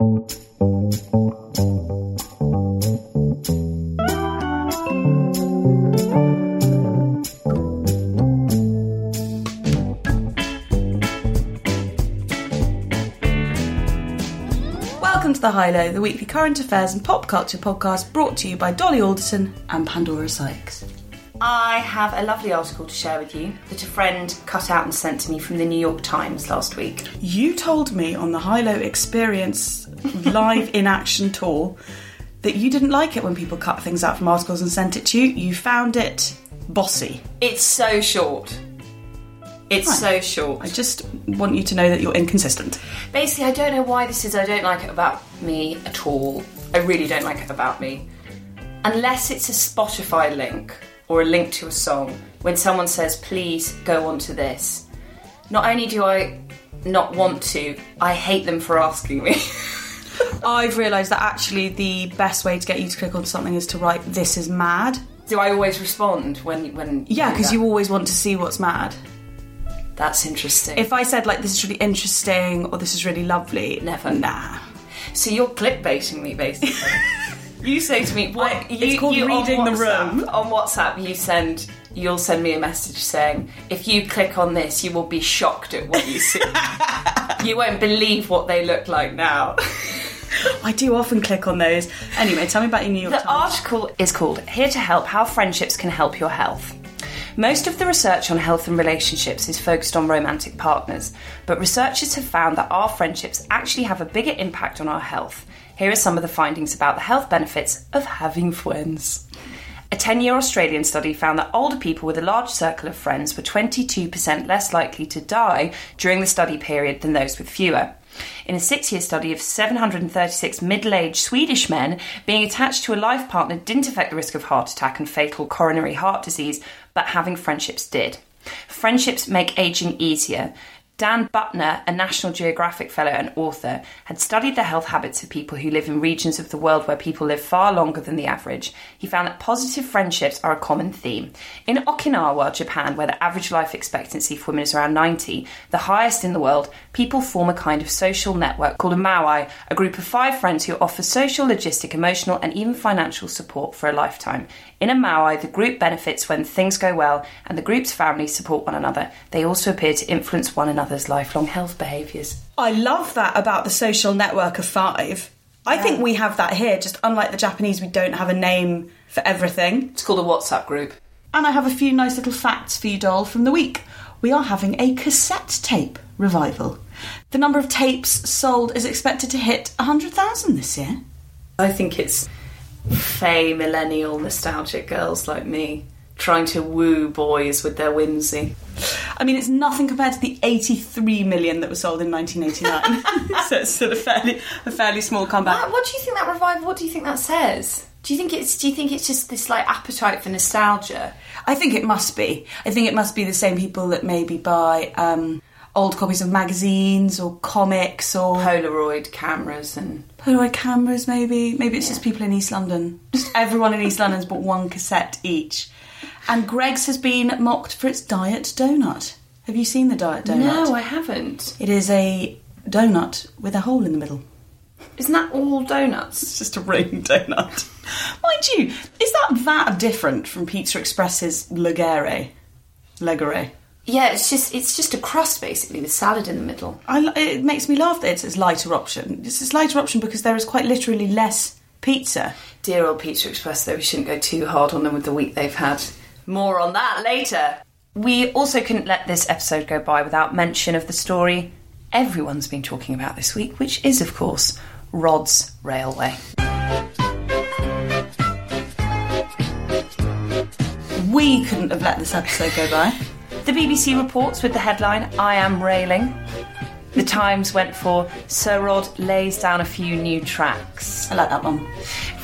Welcome to the High Low, the weekly current affairs and pop culture podcast brought to you by Dolly Alderton and Pandora Sykes. I have a lovely article to share with you that a friend cut out and sent to me from the New York Times last week. You told me on the High Low Experience live in action tour that you didn't like it when people cut things out from articles and sent it to you. You found it bossy. It's so short. It's Right. so short. I just want you to know that you're inconsistent. Basically, I don't know why this is. I don't like it about me at all. I really don't like it about me. Unless it's a Spotify link or a link to a song, when someone says, please go on to this, not only do I not want to, I hate them for asking me. I've realised that actually the best way to get you to click on something is to write "This is mad." do I always respond when when? Yeah, because you always want to see what's mad. That's interesting. If I said like "This is really interesting" or "This is really lovely," Never. Nah. So you're clickbaiting me, basically. you say to me, "What?" I- you, it's called you, reading the room. On WhatsApp, you send, you'll send me a message saying, "If you click on this, you will be shocked at what you see. you won't believe what they look like now." I do often click on those. Anyway, tell me about your New York The Times. article is called Here to Help How Friendships Can Help Your Health. Most of the research on health and relationships is focused on romantic partners, but researchers have found that our friendships actually have a bigger impact on our health. Here are some of the findings about the health benefits of having friends. A 10 year Australian study found that older people with a large circle of friends were 22% less likely to die during the study period than those with fewer. In a six year study of 736 middle aged Swedish men, being attached to a life partner didn't affect the risk of heart attack and fatal coronary heart disease, but having friendships did. Friendships make aging easier. Dan Buettner, a National Geographic Fellow and author, had studied the health habits of people who live in regions of the world where people live far longer than the average. He found that positive friendships are a common theme. In Okinawa, Japan, where the average life expectancy for women is around 90, the highest in the world, people form a kind of social network called a moai, a group of five friends who offer social, logistic, emotional, and even financial support for a lifetime. In a moai, the group benefits when things go well, and the group's families support one another. They also appear to influence one another's lifelong health behaviours. I love that about the social network of five. I think we have that here, just unlike the Japanese, we don't have a name for everything. It's called a WhatsApp group. And I have a few nice little facts for you, doll, from the week. We are having a cassette tape revival. The number of tapes sold is expected to hit 100,000 this year. I think it's fey millennial nostalgic girls like me trying to woo boys with their whimsy. I mean, it's nothing compared to the 83 million that was sold in 1989. so it's still a fairly, a fairly small comeback. What, what do you think that revival? What do you think that says? Do you think it's? Do you think it's just this like appetite for nostalgia? I think it must be. I think it must be the same people that maybe buy um, old copies of magazines or comics or Polaroid cameras and Polaroid cameras, maybe. Maybe it's just people in East London. Just everyone in East London's bought one cassette each. And Greggs has been mocked for its diet donut. Have you seen the diet donut? no, I haven't. It is a donut with a hole in the middle. Isn't that all donuts? It's just a ring donut. Mind you, is that that different from Pizza Express's Leggera? Leggera. Yeah, it's just it's just a crust basically with salad in the middle. I, it makes me laugh that it's a lighter option. It's a lighter option because there is quite literally less pizza. Dear old Pizza Express, though, we shouldn't go too hard on them with the week they've had. More on that later. We also couldn't let this episode go by without mention of the story everyone's been talking about this week, which is, of course, Rod's Railway. We couldn't have let this episode go by. The BBC reports with the headline I am railing. the Times went for Sir Rod lays down a few new tracks. I like that one.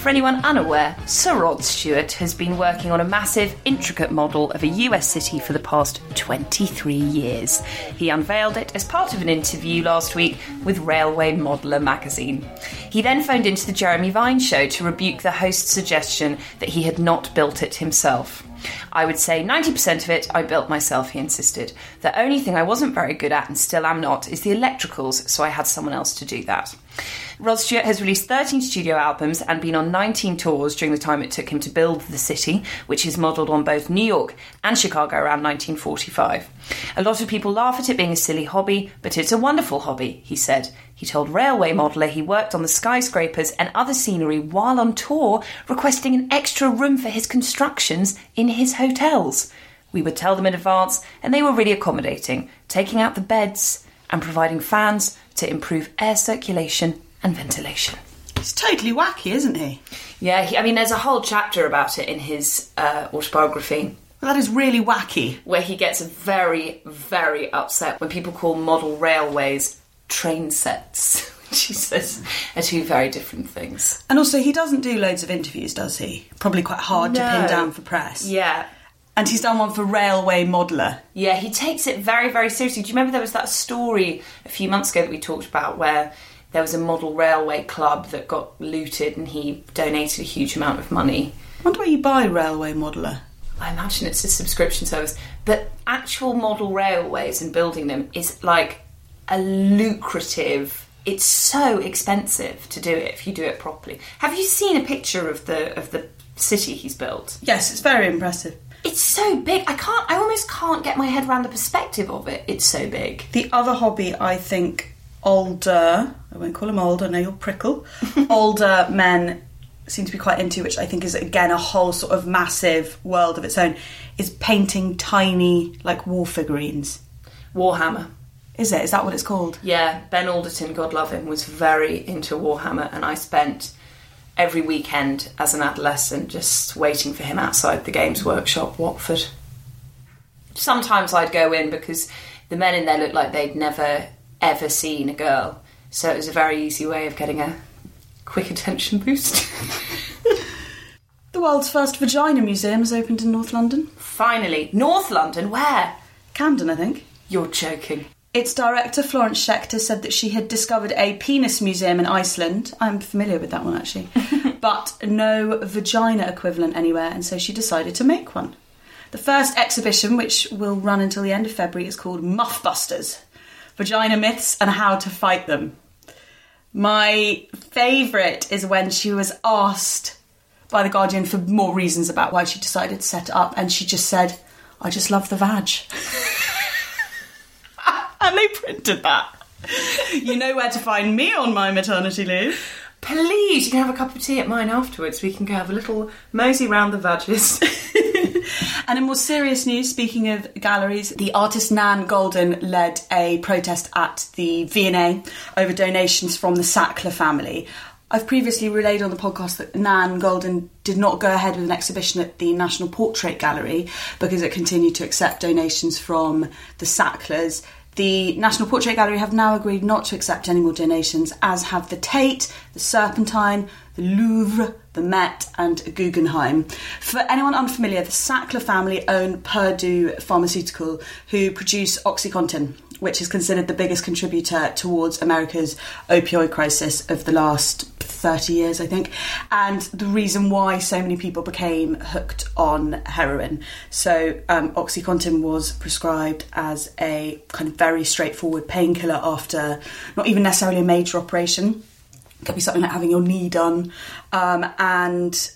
For anyone unaware, Sir Rod Stewart has been working on a massive, intricate model of a US city for the past 23 years. He unveiled it as part of an interview last week with Railway Modeller magazine. He then phoned into the Jeremy Vine show to rebuke the host's suggestion that he had not built it himself. I would say 90% of it I built myself, he insisted. The only thing I wasn't very good at, and still am not, is the electricals, so I had someone else to do that. Rod Stewart has released 13 studio albums and been on 19 tours during the time it took him to build the city, which is modelled on both New York and Chicago around 1945. A lot of people laugh at it being a silly hobby, but it's a wonderful hobby, he said. He told Railway Modeller he worked on the skyscrapers and other scenery while on tour, requesting an extra room for his constructions in his hotels. We would tell them in advance, and they were really accommodating, taking out the beds and providing fans to improve air circulation and ventilation. He's totally wacky, isn't he? Yeah, he, I mean, there's a whole chapter about it in his uh, autobiography Well, that is really wacky. where he gets very, very upset when people call model railways train sets, which he says are two very different things. And also, he doesn't do loads of interviews, does he? Probably quite hard to pin down for press. Yeah. And he's done one for Railway Modeller. Yeah, he takes it very, very seriously. Do you remember there was that story a few months ago that we talked about where there was a model railway club that got looted and he donated a huge amount of money? I wonder where you buy Railway Modeller. I imagine it's a subscription service, but actual model railways and building them is like a lucrative. It's so expensive to do it if you do it properly. Have you seen a picture of the of the city he's built? Yes, it's very impressive. It's so big. I can't. I almost can't get my head around the perspective of it. It's so big. The other hobby, I think, older, I won't call them old, I know you'll prickle, older men seem to be quite into, which I think is again a whole sort of massive world of its own, is painting tiny, like war figurines. Warhammer. Is it? Is that what it's called? Yeah, Ben Alderton, God love him, was very into Warhammer, and I spent every weekend as an adolescent just waiting for him outside the Games Workshop, Watford. Sometimes I'd go in because the men in there looked like they'd never ever seen a girl, so it was a very easy way of getting a quick attention boost. The world's first vagina museum has opened in North London. Finally, North London, where? Camden, I think. You're joking. Its director, Florence Schechter, said that she had discovered a penis museum in Iceland. I'm familiar with that one actually, but no vagina equivalent anywhere, and so she decided to make one. The first exhibition, which will run until the end of February, is called Muffbusters Vagina Myths and How to Fight Them. My favourite is when she was asked by The Guardian for more reasons about why she decided to set it up, and she just said, I just love the vag. and they printed that. You know where to find me on my maternity leave. Please, you can have a cup of tea at mine afterwards. We can go have a little mosey round the vages. And in more serious news, speaking of galleries, the artist Nan Goldin led a protest at the V&A over donations from the Sackler family. I've previously relayed on the podcast that Nan Goldin did not go ahead with an exhibition at the National Portrait Gallery because it continued to accept donations from the Sacklers. The National Portrait Gallery have now agreed not to accept any more donations, as have the Tate, the Serpentine, the Louvre, the Met, and Guggenheim. For anyone unfamiliar, the Sackler family own Purdue Pharmaceutical, who produce OxyContin, which is considered the biggest contributor towards America's opioid crisis of the last 30 years, I think, and the reason why so many people became hooked on heroin. So, um, OxyContin was prescribed as a kind of very straightforward painkiller after not even necessarily a major operation. It could be something like having your knee done, um, and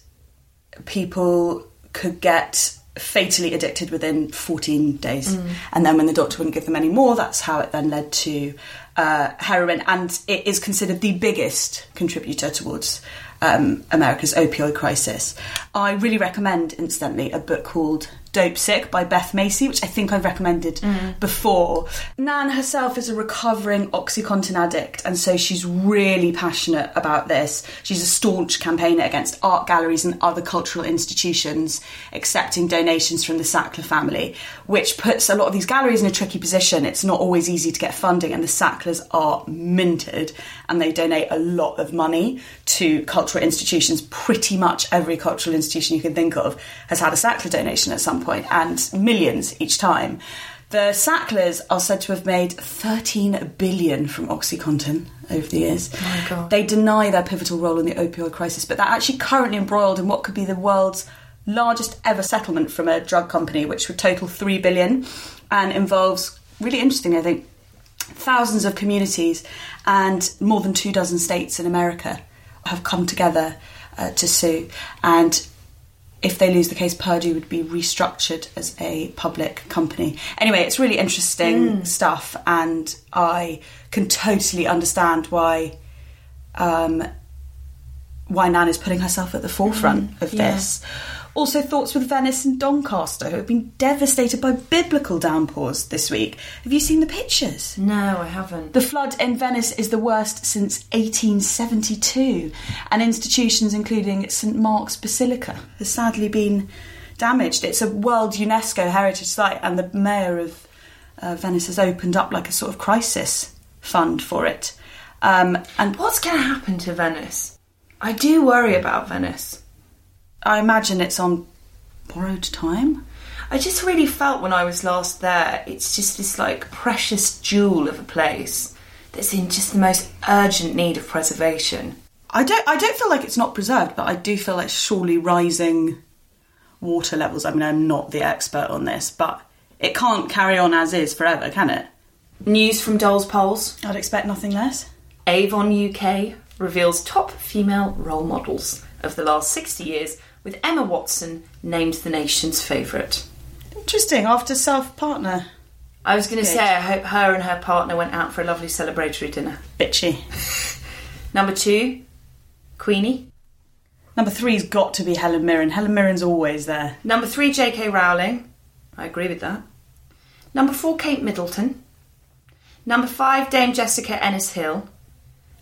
people could get fatally addicted within 14 days. And then when the doctor wouldn't give them any more, that's how it then led to uh, heroin. And it is considered the biggest contributor towards um, America's opioid crisis. I really recommend, incidentally, a book called Dope Sick by Beth Macy, which I think I've recommended mm. before. Nan herself is a recovering Oxycontin addict, and so she's really passionate about this. She's a staunch campaigner against art galleries and other cultural institutions accepting donations from the Sackler family, which puts a lot of these galleries in a tricky position. It's not always easy to get funding, and the Sacklers are minted and they donate a lot of money to cultural institutions. Pretty much every cultural institution you can think of has had a Sackler donation at some point, and millions each time. The Sacklers are said to have made 13 billion from OxyContin over the years. My God. They deny their pivotal role in the opioid crisis, but they're actually currently embroiled in what could be the world's largest ever settlement from a drug company, which would total 3 billion and involves, really interesting, I think, thousands of communities and more than two dozen states in America have come together uh, to sue. And if they lose the case, Purdue would be restructured as a public company. Anyway, it's really interesting stuff, and I can totally understand why um, why Nan is putting herself at the forefront of yeah. this. Also, thoughts with Venice and Doncaster, who have been devastated by biblical downpours this week. Have you seen the pictures? No, I haven't. The flood in Venice is the worst since 1872, and institutions including St Mark's Basilica has sadly been damaged. It's a World UNESCO Heritage Site, and the mayor of uh, Venice has opened up like a sort of crisis fund for it. Um, and What's going to happen to Venice? I do worry about Venice. I imagine it's on borrowed time. I just really felt when I was last there, it's just this like precious jewel of a place that's in just the most urgent need of preservation. I don't. I don't feel like it's not preserved, but I do feel like surely rising water levels. I mean, I'm not the expert on this, but it can't carry on as is forever, can it? News from Doll's Polls I'd expect nothing less. Avon UK reveals top female role models of the last 60 years, with Emma Watson named the nation's favourite. Interesting. After self partner, I was going to say, I hope her and her partner went out for a lovely celebratory dinner. bitchy. Number two, Queenie. Number three's got to be Helen Mirren. Helen Mirren's always there. Number three, J.K. Rowling. I agree with that. Number four, Kate Middleton. Number five, Dame Jessica Ennis Hill.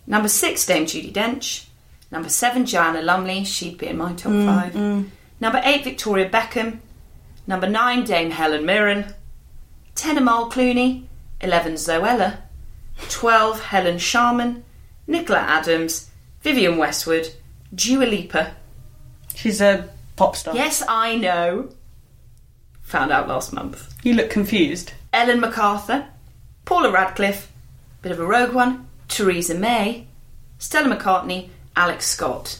Number six, Dame Judi Dench. Number seven, Joanna Lumley. She'd be in my top mm, five. Mm. Number eight, Victoria Beckham. Number nine, Dame Helen Mirren. Ten, Amal Clooney. Eleven, Zoella. Twelve, Helen Sharman. Nicola Adams. Vivienne Westwood. Dua Lipa. She's a pop star. Yes, I know. Found out last month. You look confused. Ellen MacArthur, Paula Radcliffe, bit of a rogue one, Theresa May, Stella McCartney, Alex Scott.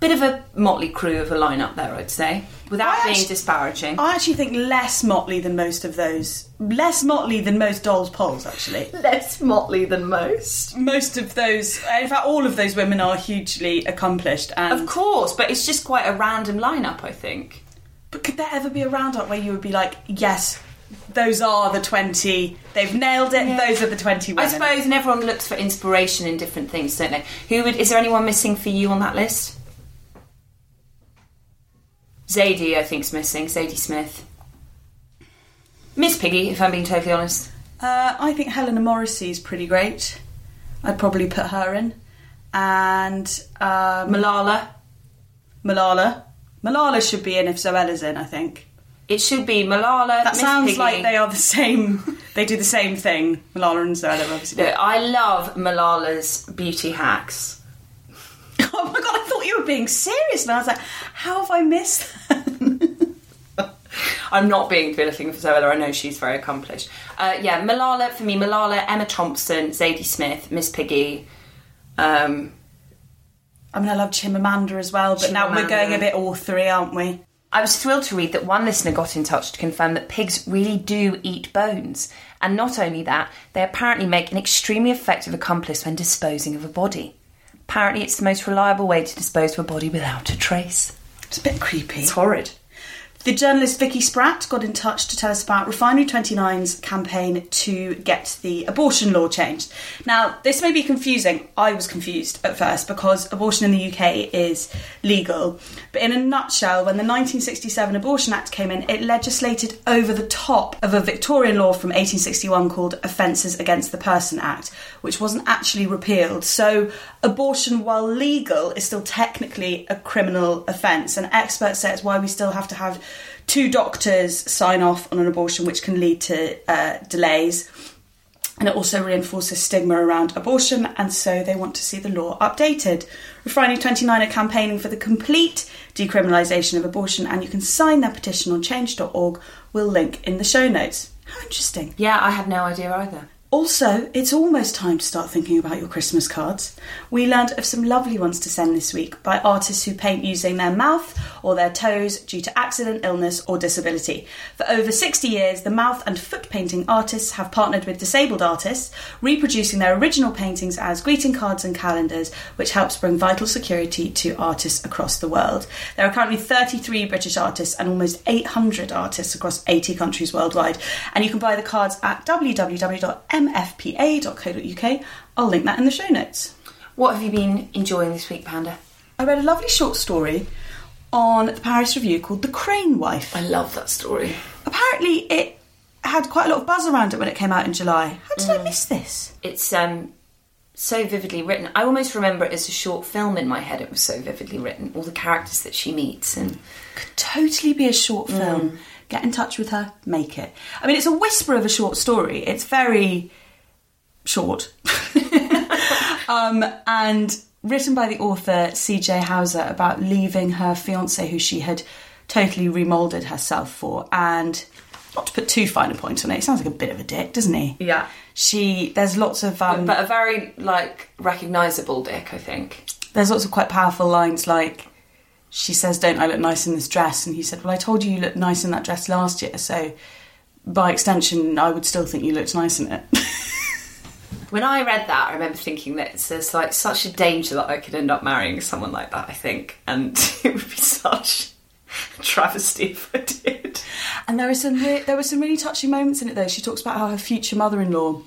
Bit of a motley crew of a lineup there, I'd say, without I being actu- disparaging. I actually think less motley than most of those. Less motley than most dolls polls, actually. Less motley than most. Most of those, in fact, all of those women are hugely accomplished. And Of course, but it's just quite a random lineup, I think. But could there ever be a roundup where you would be like, yes, those are the 20, they've nailed it, Yeah. those are the 20 women? I suppose, and everyone looks for inspiration in different things, don't they? Who would? Is there anyone missing for you on that list? Zadie, I think's missing. Zadie Smith. Miss Piggy, if I'm being totally honest. Uh, I think Helena morrissey is pretty great. I'd probably put her in. And um, Malala. Malala. Malala should be in if Zoella's in, I think. It should be Malala. That Miss sounds Piggy. like they are the same. they do the same thing. Malala and Zoella, obviously. No, I love Malala's beauty hacks. Oh my god, I thought you were being serious, and I was like, how have I missed that? I'm not being belittling for Zoella. I know she's very accomplished. Uh, yeah, Malala for me. Malala, Emma Thompson, Zadie Smith, Miss Piggy. Um, I mean, I love Chimamanda as well, but now we're going a bit all three, aren't we? I was thrilled to read that one listener got in touch to confirm that pigs really do eat bones. And not only that, they apparently make an extremely effective accomplice when disposing of a body. Apparently, it's the most reliable way to dispose of a body without a trace. It's a bit creepy. It's horrid. The journalist Vicky Spratt got in touch to tell us about Refinery 29's campaign to get the abortion law changed. Now, this may be confusing. I was confused at first because abortion in the UK is legal. But in a nutshell, when the 1967 Abortion Act came in, it legislated over the top of a Victorian law from 1861 called Offences Against the Person Act, which wasn't actually repealed. So, abortion, while legal, is still technically a criminal offence. And experts say it's why we still have to have two doctors sign off on an abortion, which can lead to uh, delays. And it also reinforces stigma around abortion, and so they want to see the law updated. Refinery 29 are campaigning for the complete decriminalisation of abortion, and you can sign their petition on change.org. We'll link in the show notes. How interesting. Yeah, I had no idea either. Also, it's almost time to start thinking about your Christmas cards. We learned of some lovely ones to send this week by artists who paint using their mouth or their toes due to accident, illness, or disability. For over 60 years, the mouth and foot painting artists have partnered with disabled artists, reproducing their original paintings as greeting cards and calendars, which helps bring vital security to artists across the world. There are currently 33 British artists and almost 800 artists across 80 countries worldwide, and you can buy the cards at www mfpa.co.uk. I'll link that in the show notes. What have you been enjoying this week, Panda? I read a lovely short story on the Paris Review called The Crane Wife. I love that story. Apparently, it had quite a lot of buzz around it when it came out in July. How did I miss this? It's um so vividly written. I almost remember it as a short film in my head. It was so vividly written. All the characters that she meets and Could totally be a short film. Get in touch with her, make it. I mean, it's a whisper of a short story. It's very short. um, and written by the author C.J. Hauser about leaving her fiance, who she had totally remoulded herself for. And not to put too fine a point on it, he sounds like a bit of a dick, doesn't he? Yeah. She, there's lots of, um, but a very like recognizable dick, I think. there's lots of quite powerful lines like, she says, Don't I look nice in this dress? And he said, Well, I told you you looked nice in that dress last year, so by extension, I would still think you looked nice in it. When I read that, I remember thinking that there's like such a danger that I could end up marrying someone like that. I think, and it would be such a travesty if I did. And there were some re- there were some really touching moments in it though. She talks about how her future mother-in-law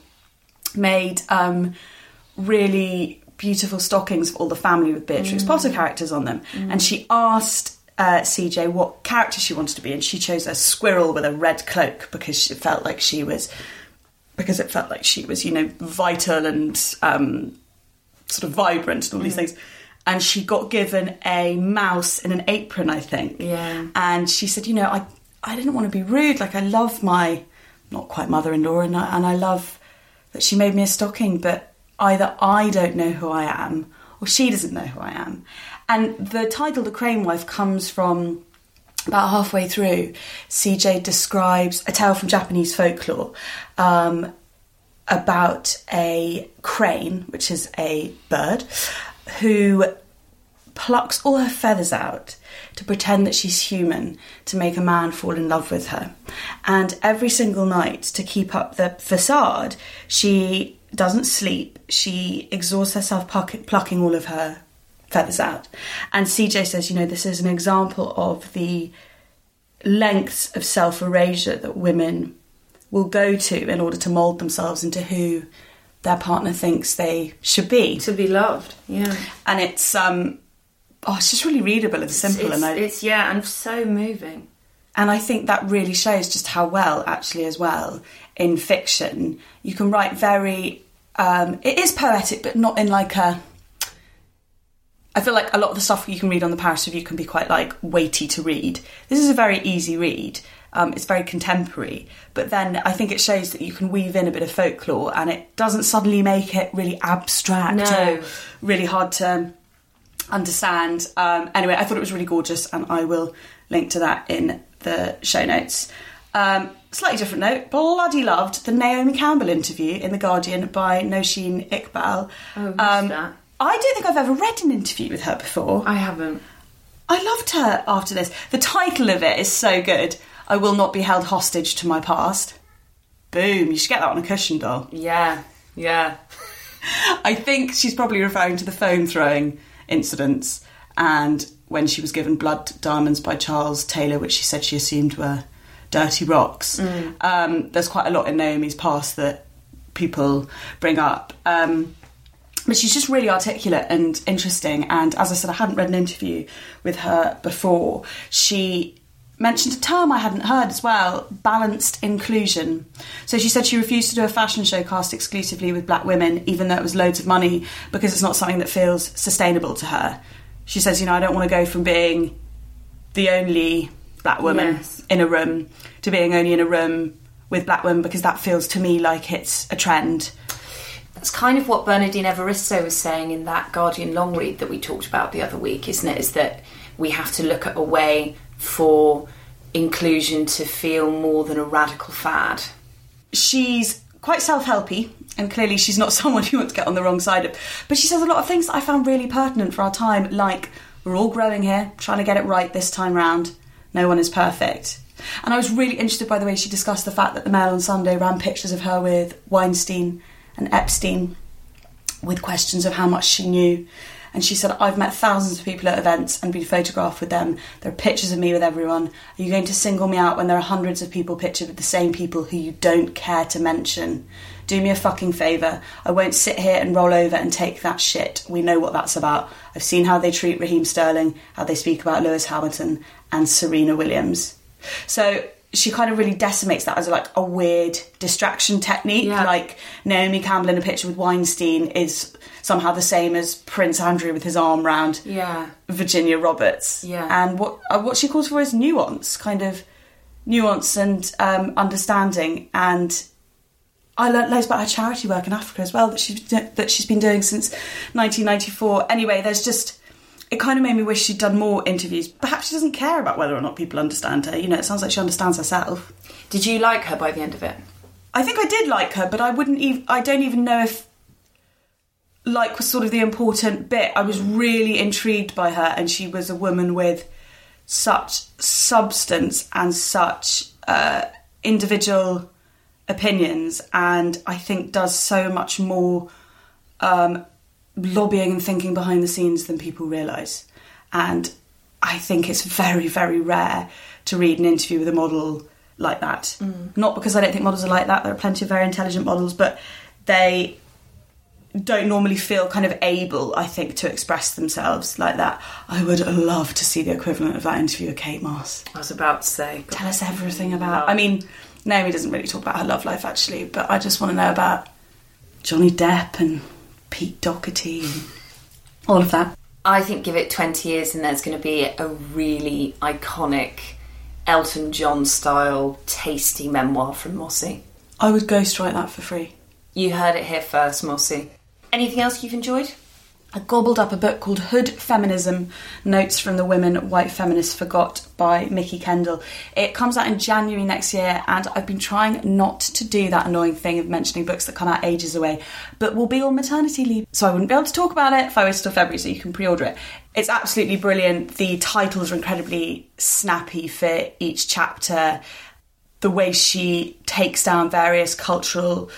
made um, really beautiful stockings for all the family with Beatrix Potter characters on them, and she asked. Uh, CJ, what character she wanted to be, and she chose a squirrel with a red cloak because she felt like she was, because it felt like she was, you know, vital and um, sort of vibrant and all these things. And she got given a mouse in an apron, I think. Yeah. And she said, you know, I, I didn't want to be rude. Like, I love my, not quite mother in law, and I, and I love that she made me a stocking, but either I don't know who I am or she doesn't know who I am. And the title, The Crane Wife, comes from about halfway through. CJ describes a tale from Japanese folklore um, about a crane, which is a bird, who plucks all her feathers out to pretend that she's human to make a man fall in love with her. And every single night, to keep up the facade, she doesn't sleep. She exhausts herself pluck- plucking all of her feathers out. And CJ says, you know, this is an example of the lengths of self erasure that women will go to in order to mould themselves into who their partner thinks they should be. To be loved, yeah. And it's um oh, it's just really readable and simple It's, and I, it's yeah, and so moving. and I think that really shows just how well actually as well in fiction you can write very um it is poetic but not in like a I feel like a lot of the stuff you can read on the Paris Review can be quite like weighty to read. This is a very easy read. Um, it's very contemporary, but then I think it shows that you can weave in a bit of folklore, and it doesn't suddenly make it really abstract No. or really hard to understand. Um, anyway, I thought it was really gorgeous, and I will link to that in the show notes. Um, slightly different note, bloody loved the Naomi Campbell interview in The Guardian by Nosheen Iqbal. Oh, Um, that? I don't think I've ever read an interview with her before. I haven't. I loved her after this. The title of it is so good. I will not be held hostage to my past. Boom, you should get that on a cushion doll. Yeah, yeah. I think she's probably referring to the phone throwing incidents and when she was given blood diamonds by Charles Taylor, which she said she assumed were dirty rocks. Um, there's quite a lot in Naomi's past that people bring up. Um, but she's just really articulate and interesting. And as I said, I hadn't read an interview with her before. She mentioned a term I hadn't heard as well balanced inclusion. So she said she refused to do a fashion show cast exclusively with black women, even though it was loads of money, because it's not something that feels sustainable to her. She says, you know, I don't want to go from being the only black woman Yes. in a room to being only in a room with black women because that feels to me like it's a trend. That's kind of what Bernardine Evaristo was saying in that Guardian long read that we talked about the other week, isn't it? Is that we have to look at a way for inclusion to feel more than a radical fad. she's quite self-helpy and clearly she's not someone who wants to get on the wrong side of but she says a lot of things that i found really pertinent for our time like we're all growing here trying to get it right this time round no one is perfect and i was really interested by the way she discussed the fact that the mail on sunday ran pictures of her with weinstein and epstein with questions of how much she knew. And she said, I've met thousands of people at events and been photographed with them. There are pictures of me with everyone. Are you going to single me out when there are hundreds of people pictured with the same people who you don't care to mention? Do me a fucking favour. I won't sit here and roll over and take that shit. We know what that's about. I've seen how they treat Raheem Sterling, how they speak about Lewis Hamilton and Serena Williams. So she kind of really decimates that as like a weird distraction technique. Yeah. Like Naomi Campbell in a picture with Weinstein is somehow the same as Prince Andrew with his arm round Yeah. Virginia Roberts. Yeah. And what uh, what she calls for is nuance, kind of nuance and um, understanding. And I learnt loads about her charity work in Africa as well that she's that she's been doing since 1994. Anyway, there's just it kind of made me wish she'd done more interviews. Perhaps she doesn't care about whether or not people understand her. You know, it sounds like she understands herself. Did you like her by the end of it? I think I did like her, but I wouldn't even. I don't even know if like was sort of the important bit. I was really intrigued by her, and she was a woman with such substance and such uh, individual opinions, and I think does so much more um, lobbying and thinking behind the scenes than people realise. And I think it's very, very rare to read an interview with a model like that. Not because I don't think models are like that, there are plenty of very intelligent models, but they don't normally feel kind of able, I think, to express themselves like that. I would love to see the equivalent of that interview with Kate Moss. I was about to say. Tell us everything about. I mean, Naomi doesn't really talk about her love life actually, but I just want to know about Johnny Depp and Pete Doherty and all of that. I think give it 20 years and there's going to be a really iconic Elton John style tasty memoir from Mossy. I would ghostwrite that for free. You heard it here first, Mossy. Anything else you've enjoyed? I gobbled up a book called Hood Feminism Notes from the Women White Feminists Forgot by Mikki Kendall. It comes out in January next year, and I've been trying not to do that annoying thing of mentioning books that come out ages away, but will be on maternity leave. So I wouldn't be able to talk about it if I waited till February, so you can pre order it. It's absolutely brilliant. The titles are incredibly snappy for each chapter. The way she takes down various cultural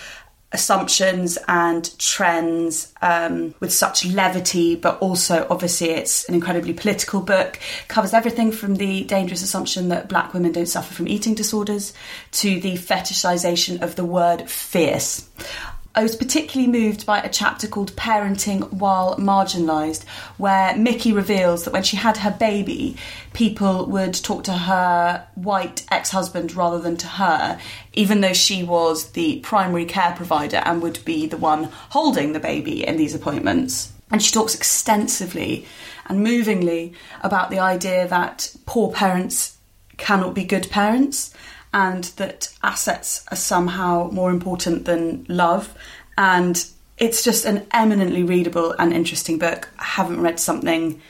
assumptions and trends um, with such levity, but also obviously it's an incredibly political book. Covers everything from the dangerous assumption that black women don't suffer from eating disorders to the fetishization of the word fierce. I was particularly moved by a chapter called Parenting While Marginalised, where Mikki reveals that when she had her baby, people would talk to her white ex husband rather than to her, even though she was the primary care provider and would be the one holding the baby in these appointments. And she talks extensively and movingly about the idea that poor parents cannot be good parents and that assets are somehow more important than love. And it's just an eminently readable and interesting book. I haven't read something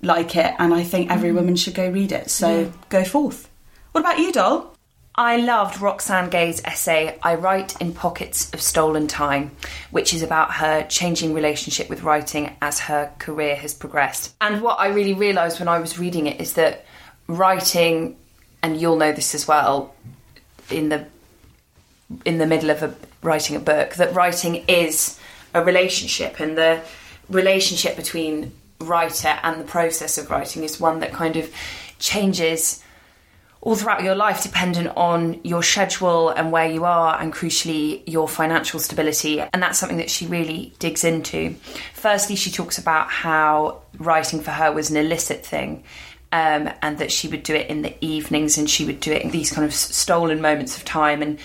like it, and I think every mm. woman should go read it. So go forth. What about you, doll? I loved Roxane Gay's essay, I Write in Pockets of Stolen Time, which is about her changing relationship with writing as her career has progressed. And what I really realised when I was reading it is that writing, and you'll know this as well, in the in the middle of a, writing a book, that writing is a relationship, and the relationship between writer and the process of writing is one that kind of changes all throughout your life dependent on your schedule and where you are and crucially your financial stability. And that's something that she really digs into. Firstly she talks about how writing for her was an illicit thing um, and that she would do it in the evenings and she would do it in these kind of stolen moments of time and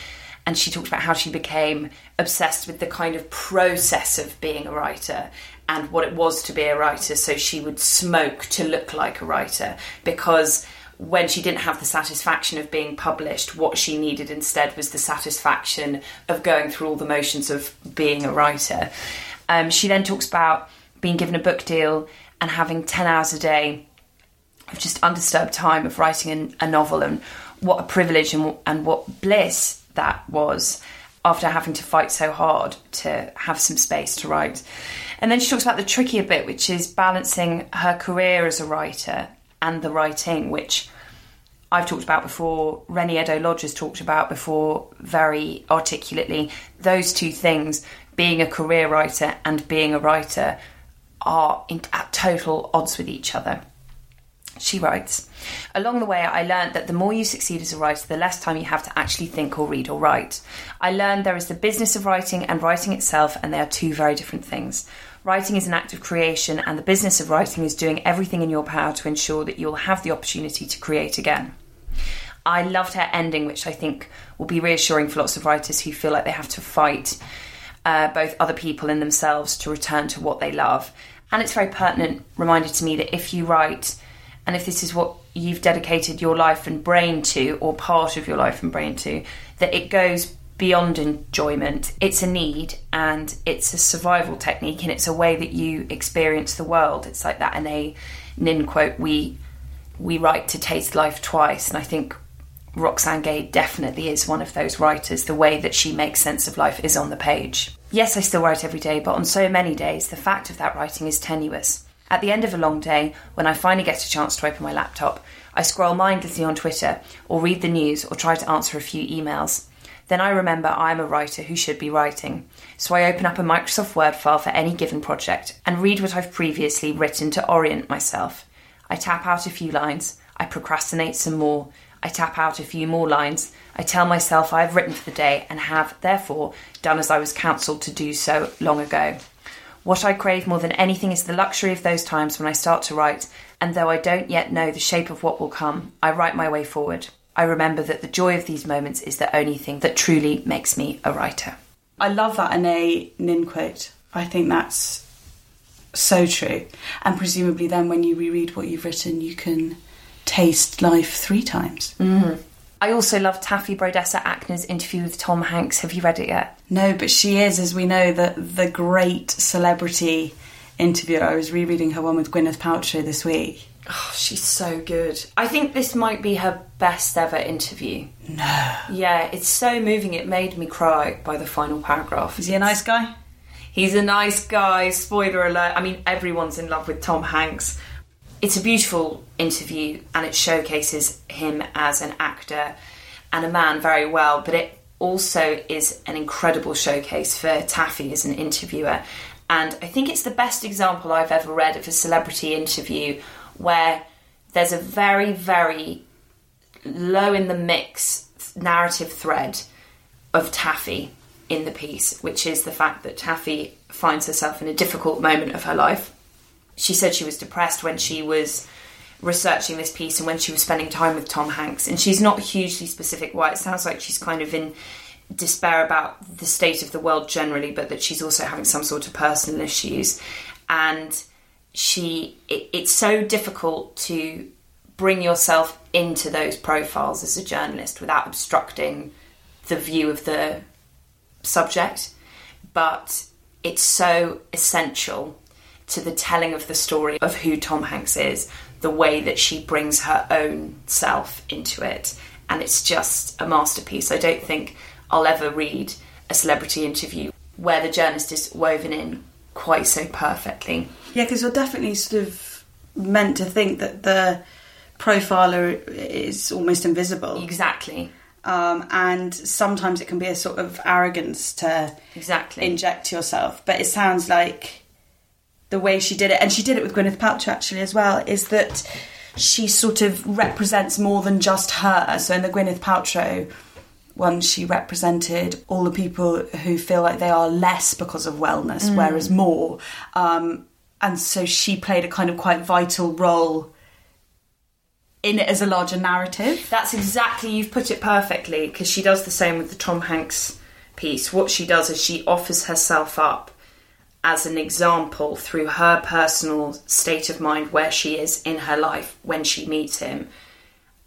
and she talked about how she became obsessed with the kind of process of being a writer and what it was to be a writer so she would smoke to look like a writer because when she didn't have the satisfaction of being published, what she needed instead was the satisfaction of going through all the motions of being a writer. Um, she then talks about being given a book deal and having 10 hours a day of just undisturbed time of writing a, a novel and what a privilege and, and what bliss that was after having to fight so hard to have some space to write. And then she talks about the trickier bit, which is balancing her career as a writer and the writing, which I've talked about before, Reni Eddo-Lodge has talked about before very articulately. Those two things, being a career writer and being a writer, are in, at total odds with each other. She writes, Along the way, I learned that the more you succeed as a writer, the less time you have to actually think or read or write. I learned there is the business of writing and writing itself, and they are two very different things. Writing is an act of creation, and the business of writing is doing everything in your power to ensure that you'll have the opportunity to create again. I loved her ending, which I think will be reassuring for lots of writers who feel like they have to fight uh, both other people and themselves to return to what they love. And it's very pertinent reminder to me that if you write, and if this is what you've dedicated your life and brain to, or part of your life and brain to, that it goes beyond enjoyment. It's a need and it's a survival technique and it's a way that you experience the world. It's like that Anaïs Nin quote, we we write to taste life twice. And I think Roxane Gay definitely is one of those writers. The way that she makes sense of life is on the page. Yes, I still write every day, but on so many days, the fact of that writing is tenuous. At the end of a long day, when I finally get a chance to open my laptop, I scroll mindlessly on Twitter or read the news or try to answer a few emails. Then I remember I'm a writer who should be writing. So I open up a Microsoft Word file for any given project and read what I've previously written to orient myself. I tap out a few lines, I procrastinate some more, I tap out a few more lines, I tell myself I have written for the day and have, therefore, done as I was counselled to do so long ago. What I crave more than anything is the luxury of those times when I start to write, and though I don't yet know the shape of what will come, I write my way forward. I remember that the joy of these moments is the only thing that truly makes me a writer. I love that Anaïs Nin quote. I think that's so true. And presumably, then when you reread what you've written, you can taste life three times. Mm. I also love Taffy Brodesser Akner's interview with Tom Hanks. Have you read it yet? No, but she is, as we know, the the great celebrity interviewer. I was rereading her one with Gwyneth Paltrow this week. Oh, she's so good. I think this might be her best ever interview. No. Yeah, it's so moving. It made me cry by the final paragraph. Is he a nice guy? He's a nice guy. Spoiler alert. I mean, everyone's in love with Tom Hanks. It's a beautiful interview and it showcases him as an actor and a man very well, but it also is an incredible showcase for Taffy as an interviewer. And I think it's the best example I've ever read of a celebrity interview where there's a very, very low in the mix narrative thread of Taffy in the piece, which is the fact that Taffy finds herself in a difficult moment of her life. She said she was depressed when she was researching this piece and when she was spending time with Tom Hanks, and she's not hugely specific why. It sounds like she's kind of in despair about the state of the world generally, but that she's also having some sort of personal issues. And she it, it's so difficult to bring yourself into those profiles as a journalist without obstructing the view of the subject but it's so essential to the telling of the story of who Tom Hanks is the way that she brings her own self into it and it's just a masterpiece I don't think I'll ever read a celebrity interview where the journalist is woven in quite so perfectly yeah, because you're definitely sort of meant to think that the profiler is almost invisible. Exactly. Um, and sometimes it can be a sort of arrogance to exactly inject yourself. But it sounds like the way she did it, and she did it with Gwyneth Paltrow actually as well, is that she sort of represents more than just her. So in the Gwyneth Paltrow one, she represented all the people who feel like they are less because of wellness, whereas more. Um, and so she played a kind of quite vital role in it as a larger narrative. That's exactly, you've put it perfectly, because she does the same with the Tom Hanks piece. What she does is she offers herself up as an example through her personal state of mind where she is in her life when she meets him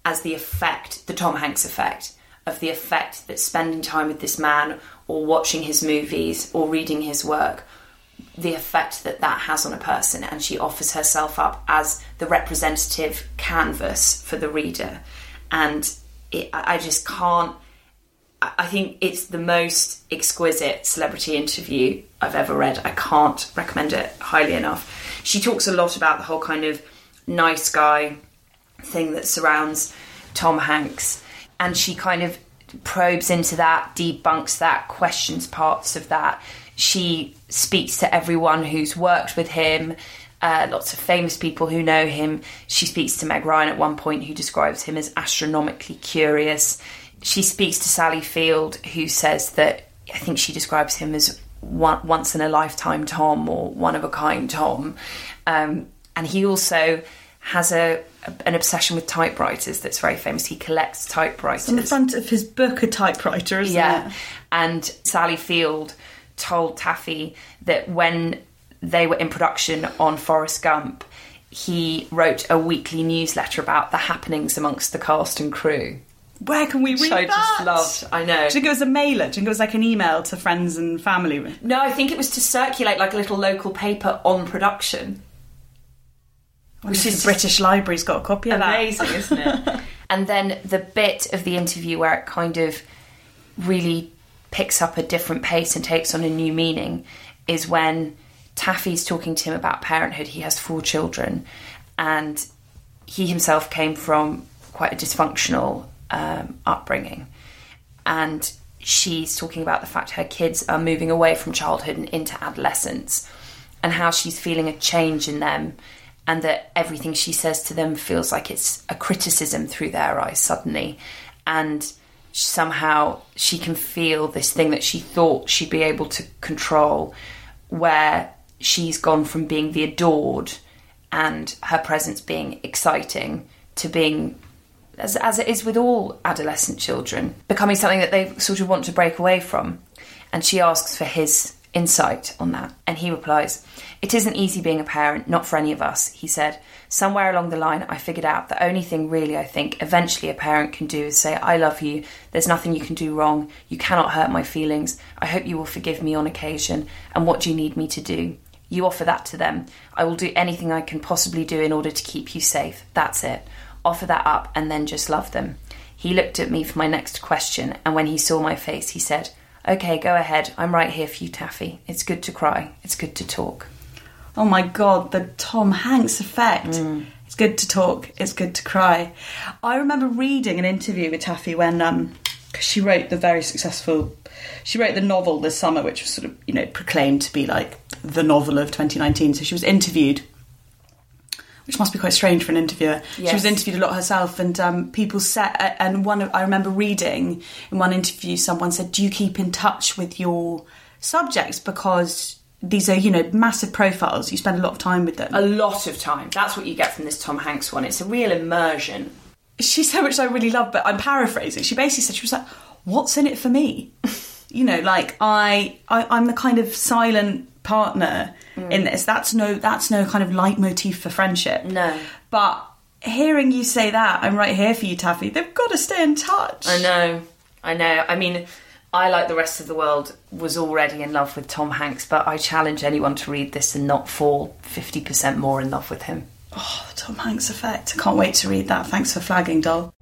as the effect, the Tom Hanks effect, of the effect that spending time with this man or watching his movies or reading his work, the effect that that has on a person. And she offers herself up as the representative canvas for the reader. And it, I I just can't. I think it's the most exquisite celebrity interview I've ever read. I can't recommend it highly enough. She talks a lot about the whole kind of nice guy thing that surrounds Tom Hanks, and she kind of probes into that, debunks that, questions parts of that. She speaks to everyone who's worked with him, uh, lots of famous people who know him. She speaks to Meg Ryan at one point, who describes him as astronomically curious. She speaks to Sally Field, who says that I think she describes him as one, once in a lifetime Tom or one of a kind Tom. Um, and he also has a, an obsession with typewriters that's very famous. He collects typewriters. On the front of his book, a typewriter, isn't Yeah. it? And Sally Field told Taffy that when they were in production on Forrest Gump, he wrote a weekly newsletter about the happenings amongst the cast and crew. Where can we read Which I that? just loved. I know. Do you think it was a mailer? Do you think it was like an email to friends and family? No, I think it was to circulate like a little local paper on production. Which is the British Library's got a copy of that. Amazing, isn't it? and then the bit of the interview where it kind of really picks up a different pace and takes on a new meaning is when Taffy's talking to him about parenthood. He has four children, and he himself came from quite a dysfunctional um, upbringing. And she's talking about the fact her kids are moving away from childhood and into adolescence, and how she's feeling a change in them, and that everything she says to them feels like it's a criticism through their eyes suddenly. And somehow she can feel this thing that she thought she'd be able to control, where she's gone from being the adored and her presence being exciting to being as, as it is with all adolescent children, becoming something that they sort of want to break away from. And she asks for his insight on that. And he replies, It isn't easy being a parent, not for any of us. He said, Somewhere along the line, I figured out the only thing really I think eventually a parent can do is say, I love you, there's nothing you can do wrong, you cannot hurt my feelings, I hope you will forgive me on occasion, and what do you need me to do? You offer that to them. I will do anything I can possibly do in order to keep you safe. That's it. Offer that up and then just love them. He looked at me for my next question, and when he saw my face, he said, Okay, go ahead. I'm right here for you, Taffy. It's good to cry. It's good to talk. Oh my god, the Tom Hanks effect. It's good to talk, it's good to cry. I remember reading an interview with Taffy when um she wrote the very successful she wrote the novel this summer which was sort of, you know, proclaimed to be like the novel of 2019. So she was interviewed which must be quite strange for an interviewer. She was interviewed a lot herself, and um, people said, and one I remember reading in one interview, someone said, "Do you keep in touch with your subjects because these are, you know, massive profiles? You spend a lot of time with them." A lot of time. That's what you get from this Tom Hanks one. It's a real immersion. she said, which I really love, but I'm paraphrasing. She basically said, she was like, "What's in it for me?" you know, like I, I, I'm the kind of silent partner Hmm. in this. That's no, that's no kind of leitmotif for friendship. No. but hearing you say that, I'm right here for you, Taffy. They've got to stay in touch. I know. I know. I mean, I, like the rest of the world, was already in love with Tom Hanks, but I challenge anyone to read this and not fall 50% more in love with him. Oh, the Tom Hanks effect. I can't wait to read that. Thanks for flagging, doll.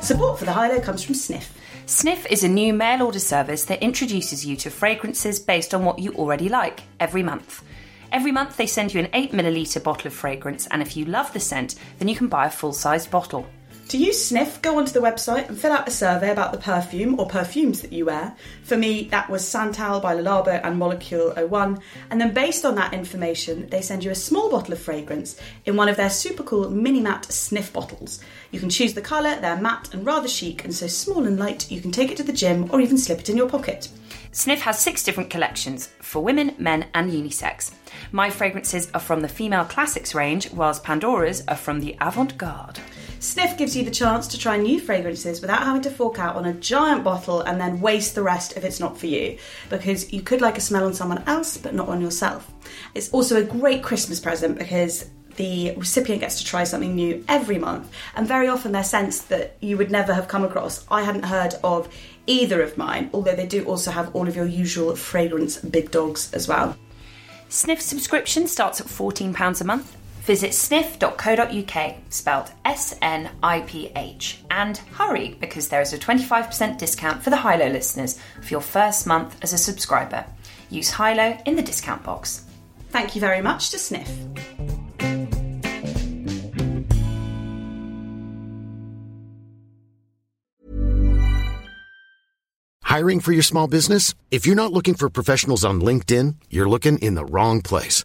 Support for the high low comes from Sniph. Sniph is a new mail order service that introduces you to fragrances based on what you already like every month. Every month they send you an 8ml bottle of fragrance, and if you love the scent, then you can buy a full sized bottle. To use Sniph, go onto the website and fill out a survey about the perfume or perfumes that you wear. For me, that was Santal by Le Labo and Molecule 01. And then, based on that information, they send you a small bottle of fragrance in one of their super cool mini matte sniph bottles. You can choose the colour, they're matte and rather chic, and so small and light you can take it to the gym or even slip it in your pocket. Sniph has six different collections for women, men, and unisex. My fragrances are from the female classics range, whilst Pandora's are from the avant garde. Sniph gives you the chance to try new fragrances without having to fork out on a giant bottle and then waste the rest if it's not for you, because you could like a smell on someone else but not on yourself. It's also a great Christmas present because the recipient gets to try something new every month, and very often they're scents that you would never have come across. I hadn't heard of either of mine, although they do also have all of your usual fragrance big dogs as well. Sniph subscription starts at £14 a month Visit sniph.co.uk, spelled S N I P H, and hurry because there is a 25% discount for the High Low listeners for your first month as a subscriber. Use High Low in the discount box. Thank you very much to Sniph. Hiring for your small business? If you're not looking for professionals on LinkedIn, you're looking in the wrong place.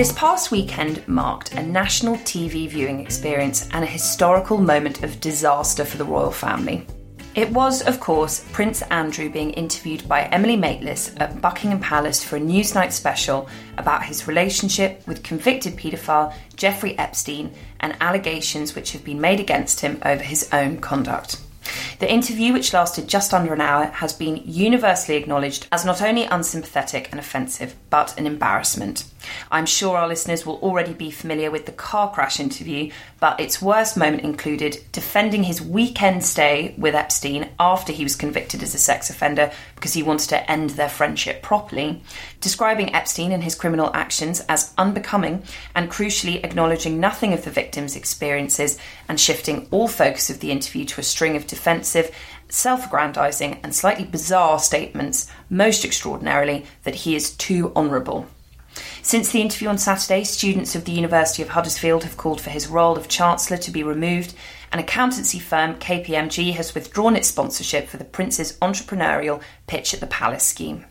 This past weekend marked a national TV viewing experience and a historical moment of disaster for the royal family. It was, of course, Prince Andrew being interviewed by Emily Maitlis at Buckingham Palace for a Newsnight special about his relationship with convicted paedophile Jeffrey Epstein and allegations which have been made against him over his own conduct. The interview, which lasted just under an hour, has been universally acknowledged as not only unsympathetic and offensive, but an embarrassment. I'm sure our listeners will already be familiar with the car crash interview, but its worst moment included defending his weekend stay with Epstein after he was convicted as a sex offender because he wanted to end their friendship properly, describing Epstein and his criminal actions as unbecoming, and crucially acknowledging nothing of the victim's experiences and shifting all focus of the interview to a string of defensive self aggrandizing and slightly bizarre statements, most extraordinarily that he is too honourable. Since the interview on Saturday, students of the University of Huddersfield have called for his role of Chancellor to be removed, and accountancy firm KPMG has withdrawn its sponsorship for the Prince's entrepreneurial Pitch at the Palace scheme.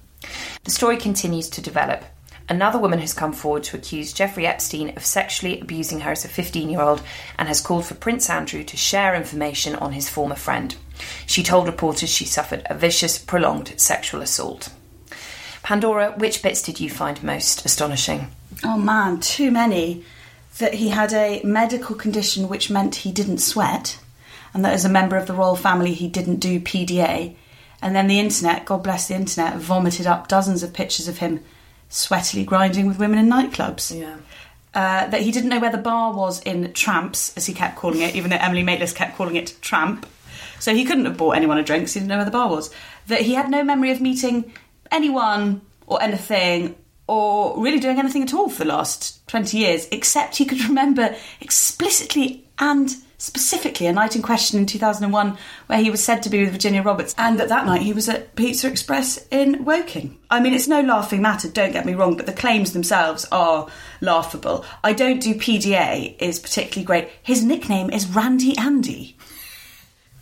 The story continues to develop. Another woman has come forward to accuse Jeffrey Epstein of sexually abusing her as a 15 year old and has called for Prince Andrew to share information on his former friend. She told reporters she suffered a vicious, prolonged sexual assault. Pandora, which bits did you find most astonishing? Oh man, too many. That he had a medical condition which meant he didn't sweat, and that as a member of the royal family he didn't do PDA. And then the internet, God bless the internet, vomited up dozens of pictures of him sweatily grinding with women in nightclubs. Yeah. Uh, that he didn't know where the bar was in Tramps, as he kept calling it, even though Emily Maitlis kept calling it Tramp. So he couldn't have bought anyone a drink, so he didn't know where the bar was. That he had no memory of meeting anyone or anything or really doing anything at all for the last 20 years, except he could remember explicitly and specifically a night in question in 2001 where he was said to be with Virginia Roberts, and that that night he was at Pizza Express in Woking. I mean, it's no laughing matter, don't get me wrong, but the claims themselves are laughable. I don't do PDA is particularly great. His nickname is Randy Andy.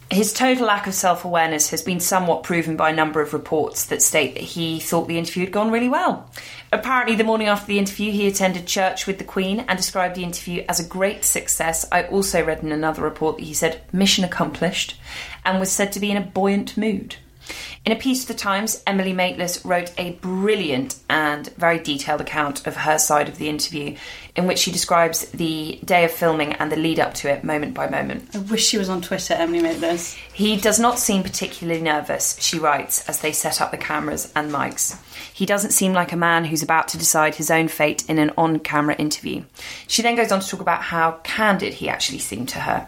His total lack of self awareness has been somewhat proven by a number of reports that state that he thought the interview had gone really well. Apparently, the morning after the interview, he attended church with the Queen and described the interview as a great success. I also read in another report that he said mission accomplished and was said to be in a buoyant mood. In a piece for the Times, Emily Maitlis wrote a brilliant and very detailed account of her side of the interview, in which she describes the day of filming and the lead up to it moment by moment. I wish she was on Twitter, Emily Maitlis. He does not seem particularly nervous, she writes, as they set up the cameras and mics. He doesn't seem like a man who's about to decide his own fate in an on camera interview. She then goes on to talk about how candid he actually seemed to her.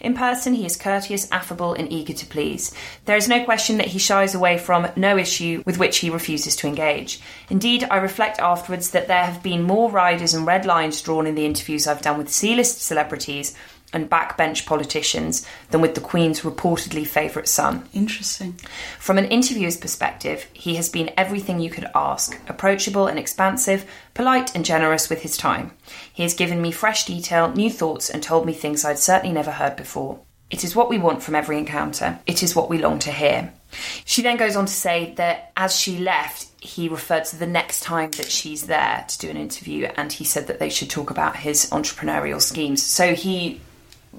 In person, he is courteous, affable, and eager to please. There is no question that he shies away from no issue with which he refuses to engage. Indeed, I reflect afterwards that there have been more riders and red lines drawn in the interviews I've done with C list celebrities and backbench politicians than with the Queen's reportedly favourite son. Interesting. From an interviewer's perspective, he has been everything you could ask approachable and expansive, polite and generous with his time. He has given me fresh detail, new thoughts, and told me things I'd certainly never heard before. It is what we want from every encounter, it is what we long to hear. She then goes on to say that as she left, he referred to the next time that she's there to do an interview, and he said that they should talk about his entrepreneurial schemes. So he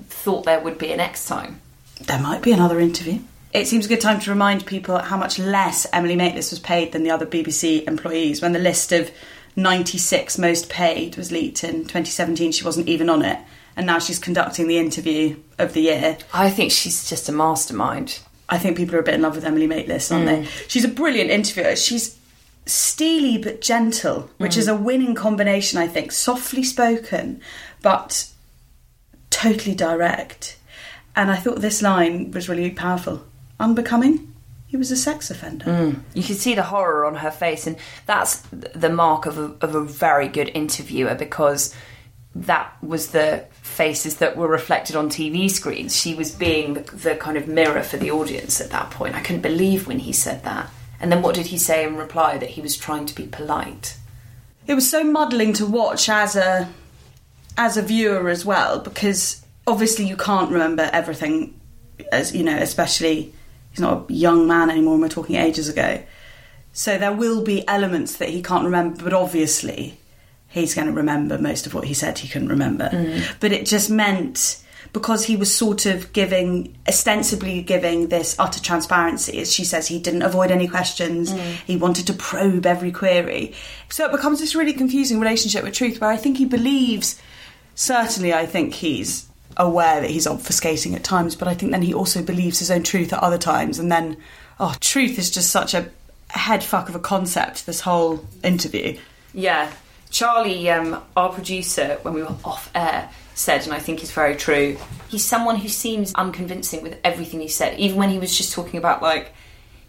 thought there would be a next time. There might be another interview. It seems a good time to remind people how much less Emily Maitlis was paid than the other BBC employees. When the list of 96 most paid was leaked in 2017, she wasn't even on it. And now she's conducting the interview of the year. I think she's just a mastermind. I think people are a bit in love with Emily Maitlis, aren't they? Mm. She's a brilliant interviewer. She's steely but gentle, which mm. is a winning combination, I think. Softly spoken, but totally direct. And I thought this line was really powerful. Unbecoming? He was a sex offender. Mm. You could see the horror on her face, and that's the mark of a, of a very good interviewer because that was the faces that were reflected on TV screens. She was being the, the kind of mirror for the audience at that point. I couldn't believe when he said that. And then what did he say in reply? That he was trying to be polite. It was so muddling to watch as a as a viewer as well because obviously you can't remember everything as you know, especially he's not a young man anymore and we're talking ages ago. So there will be elements that he can't remember, but obviously he's going to remember most of what he said he couldn't remember. Mm. But it just meant because he was sort of giving, ostensibly giving this utter transparency, as she says, he didn't avoid any questions, mm. he wanted to probe every query. So it becomes this really confusing relationship with truth where I think he believes, certainly, I think he's aware that he's obfuscating at times, but I think then he also believes his own truth at other times. And then, oh, truth is just such a head fuck of a concept, this whole interview. Yeah. Charlie, um, our producer, when we were off air, said, and I think it's very true, he's someone who seems unconvincing with everything he said, even when he was just talking about like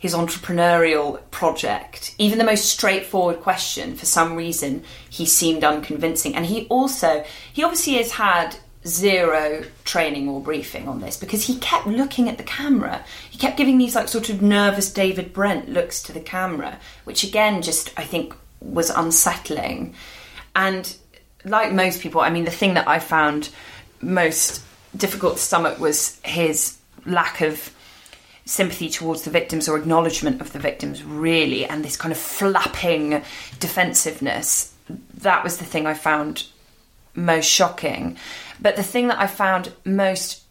his entrepreneurial project. Even the most straightforward question, for some reason, he seemed unconvincing. And he also, he obviously has had zero training or briefing on this because he kept looking at the camera. He kept giving these like sort of nervous David Brent looks to the camera, which again just I think was unsettling. And like most people, I mean the thing that I found most difficult to stomach was his lack of sympathy towards the victims or acknowledgement of the victims really and this kind of flapping defensiveness that was the thing i found most shocking. But the thing that I found most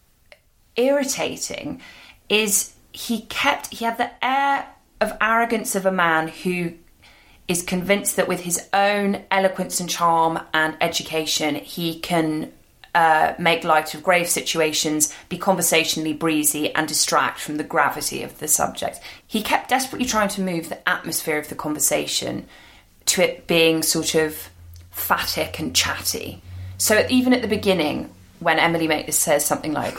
irritating is he kept, he had the air of arrogance of a man who is convinced that with his own eloquence and charm and education, he can uh, make light of grave situations, be conversationally breezy, and distract from the gravity of the subject. He kept desperately trying to move the atmosphere of the conversation to it being sort of phatic and chatty. So even at the beginning, when Emily Maitlis says something like,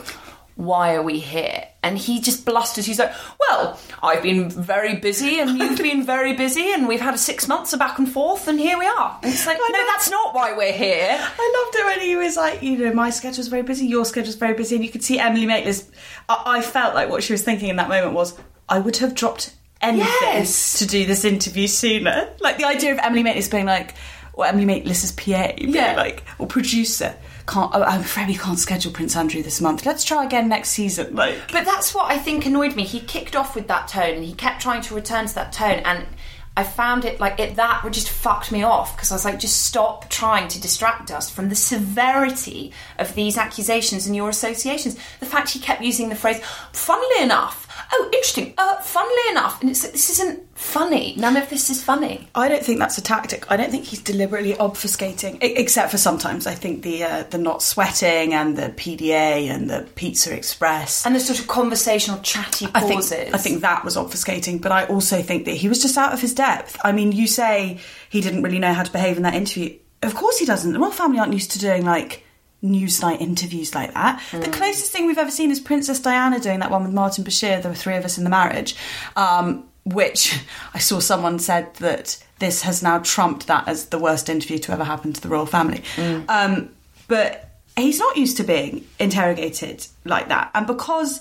why are we here? And he just blusters. He's like, well, I've been very busy and you've been very busy and we've had a six months of back and forth and here we are. And it's like, no, that's not why we're here. I loved it when he was like, you know, my schedule's very busy, your schedule's very busy, and you could see Emily Maitlis. I, I felt like what she was thinking in that moment was, I would have dropped anything Yes. to do this interview sooner. Like the idea of Emily Maitlis being like, or Emily Maitlis's PA, Yeah. like, or producer, can't. Oh, I'm afraid we can't schedule Prince Andrew this month. Let's try again next season. Like, But that's what I think annoyed me. He kicked off with that tone and he kept trying to return to that tone and I found it like it that just fucked me off because I was like, just stop trying to distract us from the severity of these accusations and your associations. The fact he kept using the phrase, funnily enough, oh, interesting. Uh, funnily enough, and it's this isn't funny. None of this is funny. I don't think that's a tactic. I don't think he's deliberately obfuscating, e- except for sometimes. I think the uh, the not sweating and the PDA and the Pizza Express. And the sort of conversational, chatty I think, pauses. I think that was obfuscating, but I also think that he was just out of his depth. I mean, you say he didn't really know how to behave in that interview. Of course he doesn't. The royal family aren't used to doing like newsnight interviews like that. The closest thing we've ever seen is Princess Diana doing that one with Martin Bashir, There Were Three of Us in the Marriage, um, which I saw someone said that this has now trumped that as the worst interview to ever happen to the royal family. Um, but he's not used to being interrogated like that. And because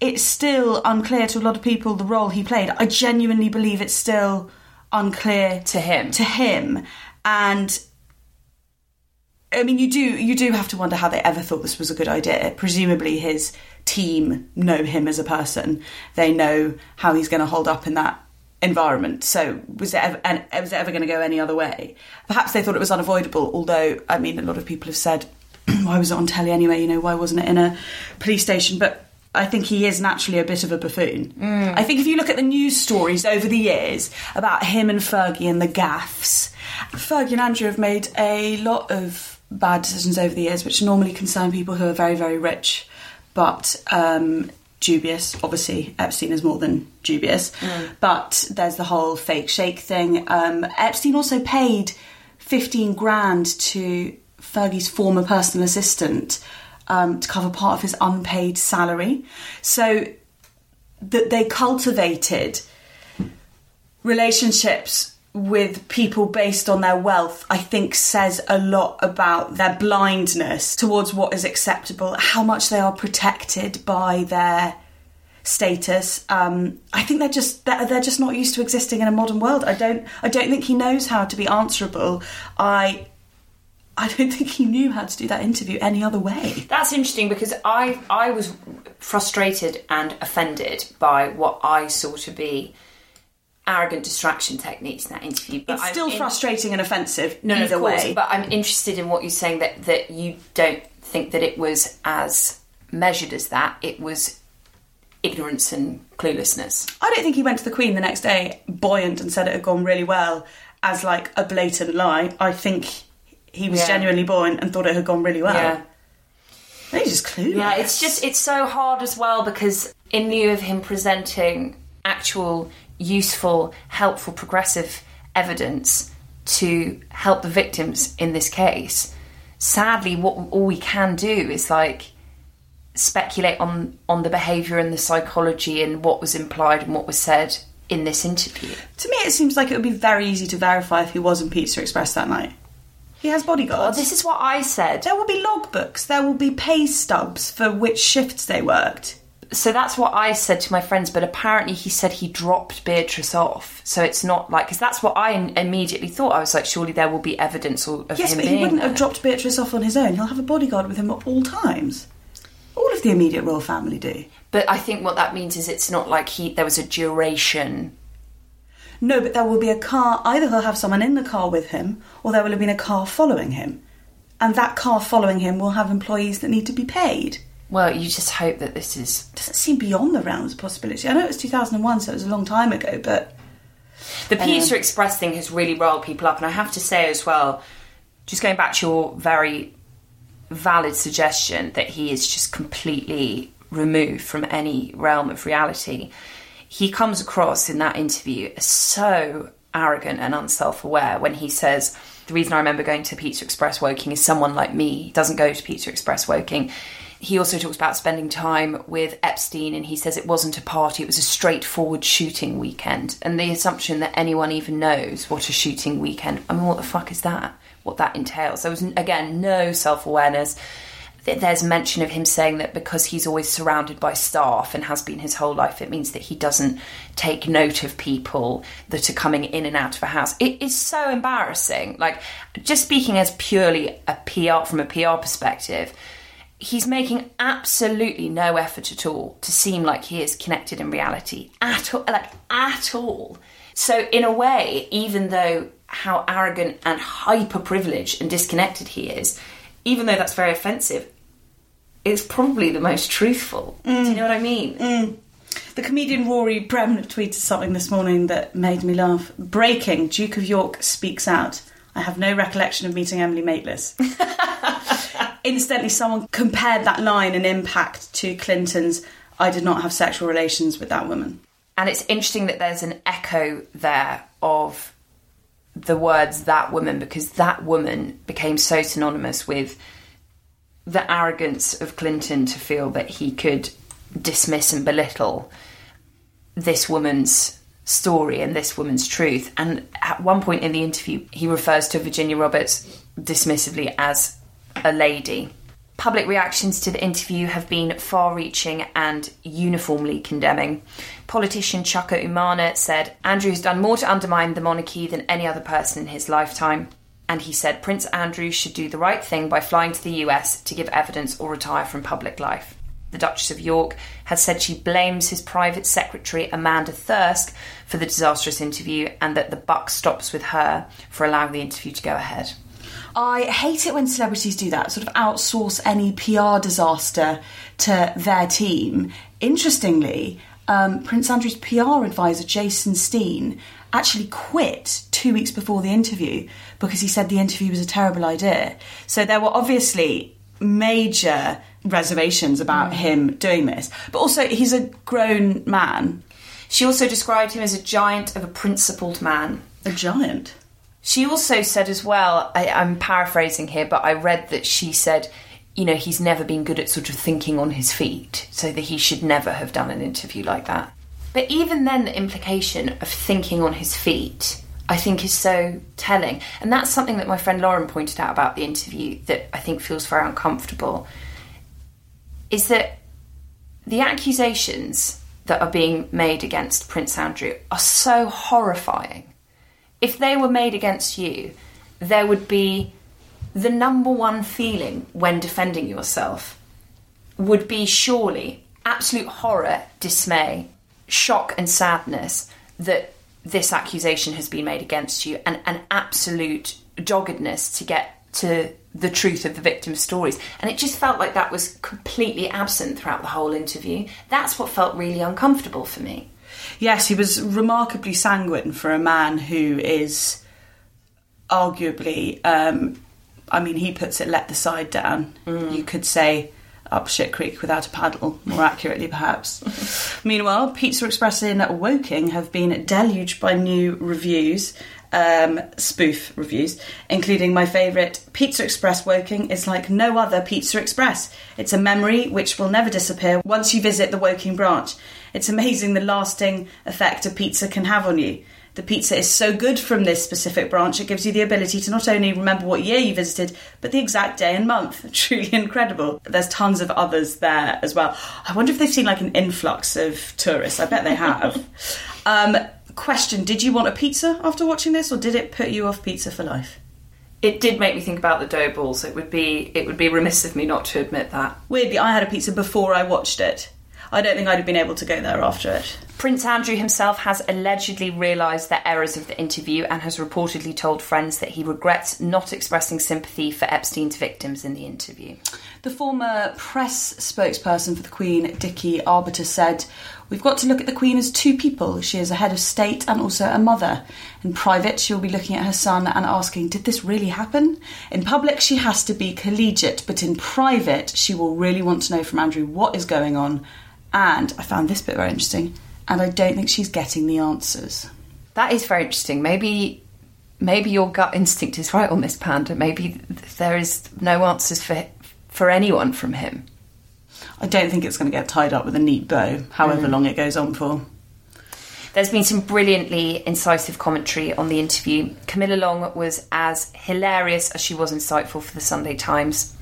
it's still unclear to a lot of people the role he played, I genuinely believe it's still unclear To him. To him. And I mean, you do you do have to wonder how they ever thought this was a good idea. Presumably, his team know him as a person. They know how he's going to hold up in that environment. So, was it ever, and was it ever going to go any other way? Perhaps they thought it was unavoidable. Although, I mean, a lot of people have said, "Why was it on telly anyway? You know, why wasn't it in a police station?" But I think he is naturally a bit of a buffoon. Mm. I think if you look at the news stories over the years about him and Fergie and the gaffs, Fergie and Andrew have made a lot of bad decisions over the years, which normally concern people who are very, very rich, but um, dubious. Obviously, Epstein is more than dubious. But there's the whole fake sheikh thing. Um, Epstein also paid 15 grand to Fergie's former personal assistant um, to cover part of his unpaid salary. So that they cultivated relationships with people based on their wealth, I think says a lot about their blindness towards what is acceptable, how much they are protected by their status. Um, I think they're just they're, they're just not used to existing in a modern world. I don't I don't think he knows how to be answerable. I I don't think he knew how to do that interview any other way. That's interesting because I I was frustrated and offended by what I saw to be arrogant distraction techniques in that interview. But It's I'm still in- frustrating and offensive No, either course, way. But I'm interested in what you're saying that that you don't think that it was as measured as that. It was ignorance and cluelessness. I don't think he went to the Queen the next day buoyant and said it had gone really well as like a blatant lie. I think he was Yeah. genuinely buoyant and thought it had gone really well. Yeah. I he's just clueless. Yeah, it's just it's so hard as well because in lieu of him presenting actual useful, helpful, progressive evidence to help the victims in this case, sadly what all we can do is like speculate on on the behavior and the psychology and what was implied and what was said in this interview. To me, it seems like it would be very easy to verify if he was in Pizza Express that night. He has Well, bodyguards. this is what I said. there will be logbooks. There will be pay stubs for which shifts they worked. So that's what I said to my friends, but apparently he said he dropped Beatrice off. So it's not like because that's what I immediately thought. I was like, surely there will be evidence of Yes, him but he wouldn't there. have dropped Beatrice off on his own. He'll have a bodyguard with him at all times. All of the immediate royal family do. But I think what that means is it's not like he there was a duration. No, but there will be a car. Either he'll have someone in the car with him, or there will have been a car following him. And that car following him will have employees that need to be paid. Well, you just hope that this is. Doesn't seem beyond the realms of possibility. I know it was 2001, so it was a long time ago, but The Pizza um, Express thing has really riled people up, and I have to say as well, just going back to your very valid suggestion that he is just completely removed from any realm of reality. He comes across in that interview as so arrogant and unself aware when he says, The reason I remember going to Pizza Express Woking is someone like me doesn't go to Pizza Express Woking. He also talks about spending time with Epstein and he says it wasn't a party, it was a straightforward shooting weekend. And the assumption that anyone even knows what a shooting weekend, I mean, what the fuck is that? What that entails. There was, again, no self awareness there's mention of him saying that because he's always surrounded by staff and has been his whole life, it means that he doesn't take note of people that are coming in and out of a house. It is so embarrassing. Like, just speaking as purely a PR from a PR perspective, he's making absolutely no effort at all to seem like he is connected in reality at all, like at all. So, in a way, even though how arrogant and hyper privileged and disconnected he is, even though that's very offensive, it's probably the most truthful. Do you know what I mean? Mm. Mm. The comedian Rory Bremner tweeted something this morning that made me laugh. Breaking: Duke of York speaks out. I have no recollection of meeting Emily Maitlis. Instantly, someone compared that line and impact to Clinton's. I did not have sexual relations with that woman. And it's interesting that there's an echo there of the words that woman because that woman became so synonymous with the arrogance of Clinton to feel that he could dismiss and belittle this woman's story and this woman's truth. And at one point in the interview, he refers to Virginia Roberts dismissively as a lady. Public reactions to the interview have been far reaching and uniformly condemning. Politician Chuka Umunna said Andrew has done more to undermine the monarchy than any other person in his lifetime. And he said Prince Andrew should do the right thing by flying to the US to give evidence or retire from public life. The Duchess of York has said she blames his private secretary Amanda Thirsk for the disastrous interview and that the buck stops with her for allowing the interview to go ahead. I hate it when celebrities do that, sort of outsource any PR disaster to their team. Interestingly, um, Prince Andrew's PR advisor, Jason Stein, actually quit two weeks before the interview because he said the interview was a terrible idea. So there were obviously major reservations about mm. him doing this. But also, he's a grown man. She also described him as a giant of a principled man. A giant? She also said as well, I, I'm paraphrasing here, but I read that she said, you know, he's never been good at sort of thinking on his feet, so that he should never have done an interview like that. But even then, the implication of thinking on his feet, I think, is so telling. And that's something that my friend Lauren pointed out about the interview that I think feels very uncomfortable. Is that the accusations that are being made against Prince Andrew are so horrifying if they were made against you, there would be the number one feeling when defending yourself would be surely absolute horror, dismay, shock, and sadness that this accusation has been made against you, and an absolute doggedness to get to the truth of the victim's stories. And it just felt like that was completely absent throughout the whole interview. That's what felt really uncomfortable for me. Yes, he was remarkably sanguine for a man who is arguably, um, I mean, he puts it, let the side down. Mm. You could say up shit creek without a paddle, more accurately, perhaps. Meanwhile, Pizza Express in Woking have been deluged by new reviews. Um, spoof reviews, including my favourite Pizza Express Woking is like no other Pizza Express. It's a memory which will never disappear once you visit the Woking branch. It's amazing the lasting effect a pizza can have on you. The pizza is so good from this specific branch, it gives you the ability to not only remember what year you visited, but the exact day and month. Truly incredible. There's tons of others there as well. I wonder if they've seen like an influx of tourists. I bet they have. um, question Did you want a pizza after watching this, or did it put you off pizza for life? it did make me think about the dough balls. It would be it would be remiss of me not to admit that. Weirdly, I had a pizza before I watched it. I don't think I'd have been able to go there after it. Prince Andrew himself has allegedly realised the errors of the interview and has reportedly told friends that he regrets not expressing sympathy for Epstein's victims in the interview. The former press spokesperson for the Queen, Dickie Arbiter, said, We've got to look at the Queen as two people. She is a head of state and also a mother. In private, she'll be looking at her son and asking, Did this really happen? In public, she has to be collegiate, but in private, she will really want to know from Andrew what is going on and I found this bit very interesting, and I don't think she's getting the answers. That is very interesting. Maybe maybe your gut instinct is right on this panda. Maybe there is no answers for for anyone from him. I don't think it's going to get tied up with a neat bow, however mm. long it goes on for. There's been some brilliantly incisive commentary on the interview. Camilla Long was as hilarious as she was insightful for the Sunday Times.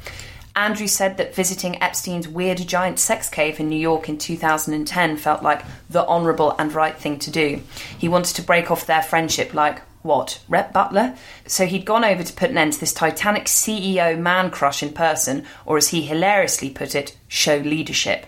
Andrew said that visiting Epstein's weird giant sex cave in New York in 2010 felt like the honourable and right thing to do. He wanted to break off their friendship like, what, Rhett Butler? So he'd gone over to put an end to this Titanic CEO man crush in person, or as he hilariously put it, show leadership.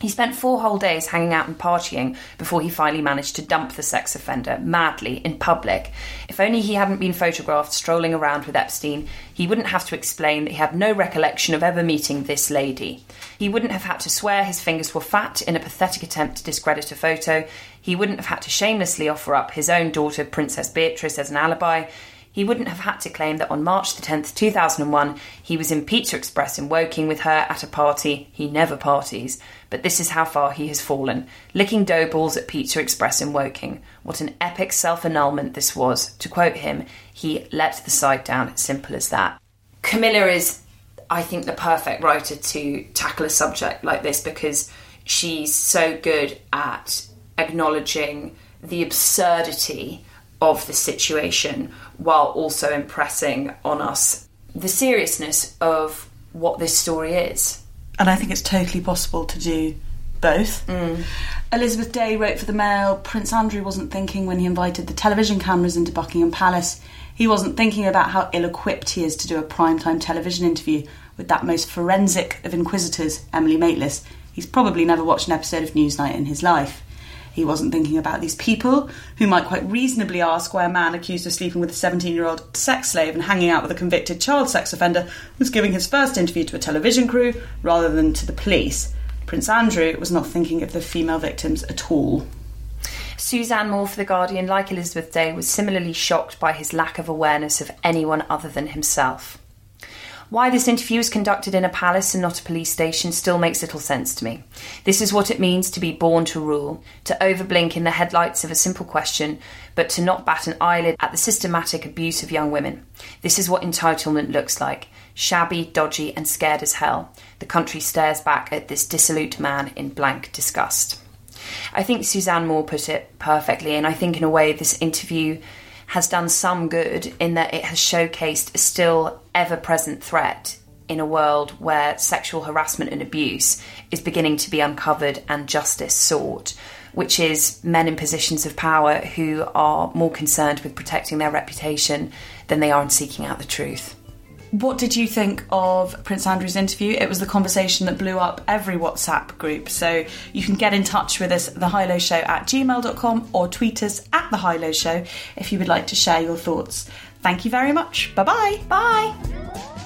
He spent four whole days hanging out and partying before he finally managed to dump the sex offender madly in public. If only he hadn't been photographed strolling around with Epstein, he wouldn't have to explain that he had no recollection of ever meeting this lady. He wouldn't have had to swear his fingers were fat in a pathetic attempt to discredit a photo. He wouldn't have had to shamelessly offer up his own daughter, Princess Beatrice, as an alibi he wouldn't have had to claim that on March the 10th, 2001, he was in Pizza Express in Woking with her at a party. He never parties. But this is how far he has fallen. Licking dough balls at Pizza Express in Woking. What an epic self annulment this was. To quote him, he let the side down, simple as that. Camilla is, I think, the perfect writer to tackle a subject like this because she's so good at acknowledging the absurdity of the situation while also impressing on us the seriousness of what this story is. And I think it's totally possible to do both. Mm. Elizabeth Day wrote for the Mail Prince Andrew wasn't thinking when he invited the television cameras into Buckingham Palace. He wasn't thinking about how ill equipped he is to do a primetime television interview with that most forensic of inquisitors, Emily Maitlis. He's probably never watched an episode of Newsnight in his life. He wasn't thinking about these people who might quite reasonably ask why a man accused of sleeping with a 17 year old sex slave and hanging out with a convicted child sex offender was giving his first interview to a television crew rather than to the police. Prince Andrew was not thinking of the female victims at all. Suzanne Moore for The Guardian, like Elizabeth Day, was similarly shocked by his lack of awareness of anyone other than himself. Why this interview was conducted in a palace and not a police station still makes little sense to me. This is what it means to be born to rule, to overblink in the headlights of a simple question, but to not bat an eyelid at the systematic abuse of young women. This is what entitlement looks like shabby, dodgy, and scared as hell. The country stares back at this dissolute man in blank disgust. I think Suzanne Moore put it perfectly, and I think in a way this interview has done some good in that it has showcased a still ever present threat in a world where sexual harassment and abuse is beginning to be uncovered and justice sought, which is men in positions of power who are more concerned with protecting their reputation than they are in seeking out the truth. What did you think of Prince Andrew's interview? It was the conversation that blew up every WhatsApp group. So you can get in touch with us, the High Low Show at gmail.com or tweet us at the High Low Show if you would like to share your thoughts. Thank you very much. Bye-bye. Bye.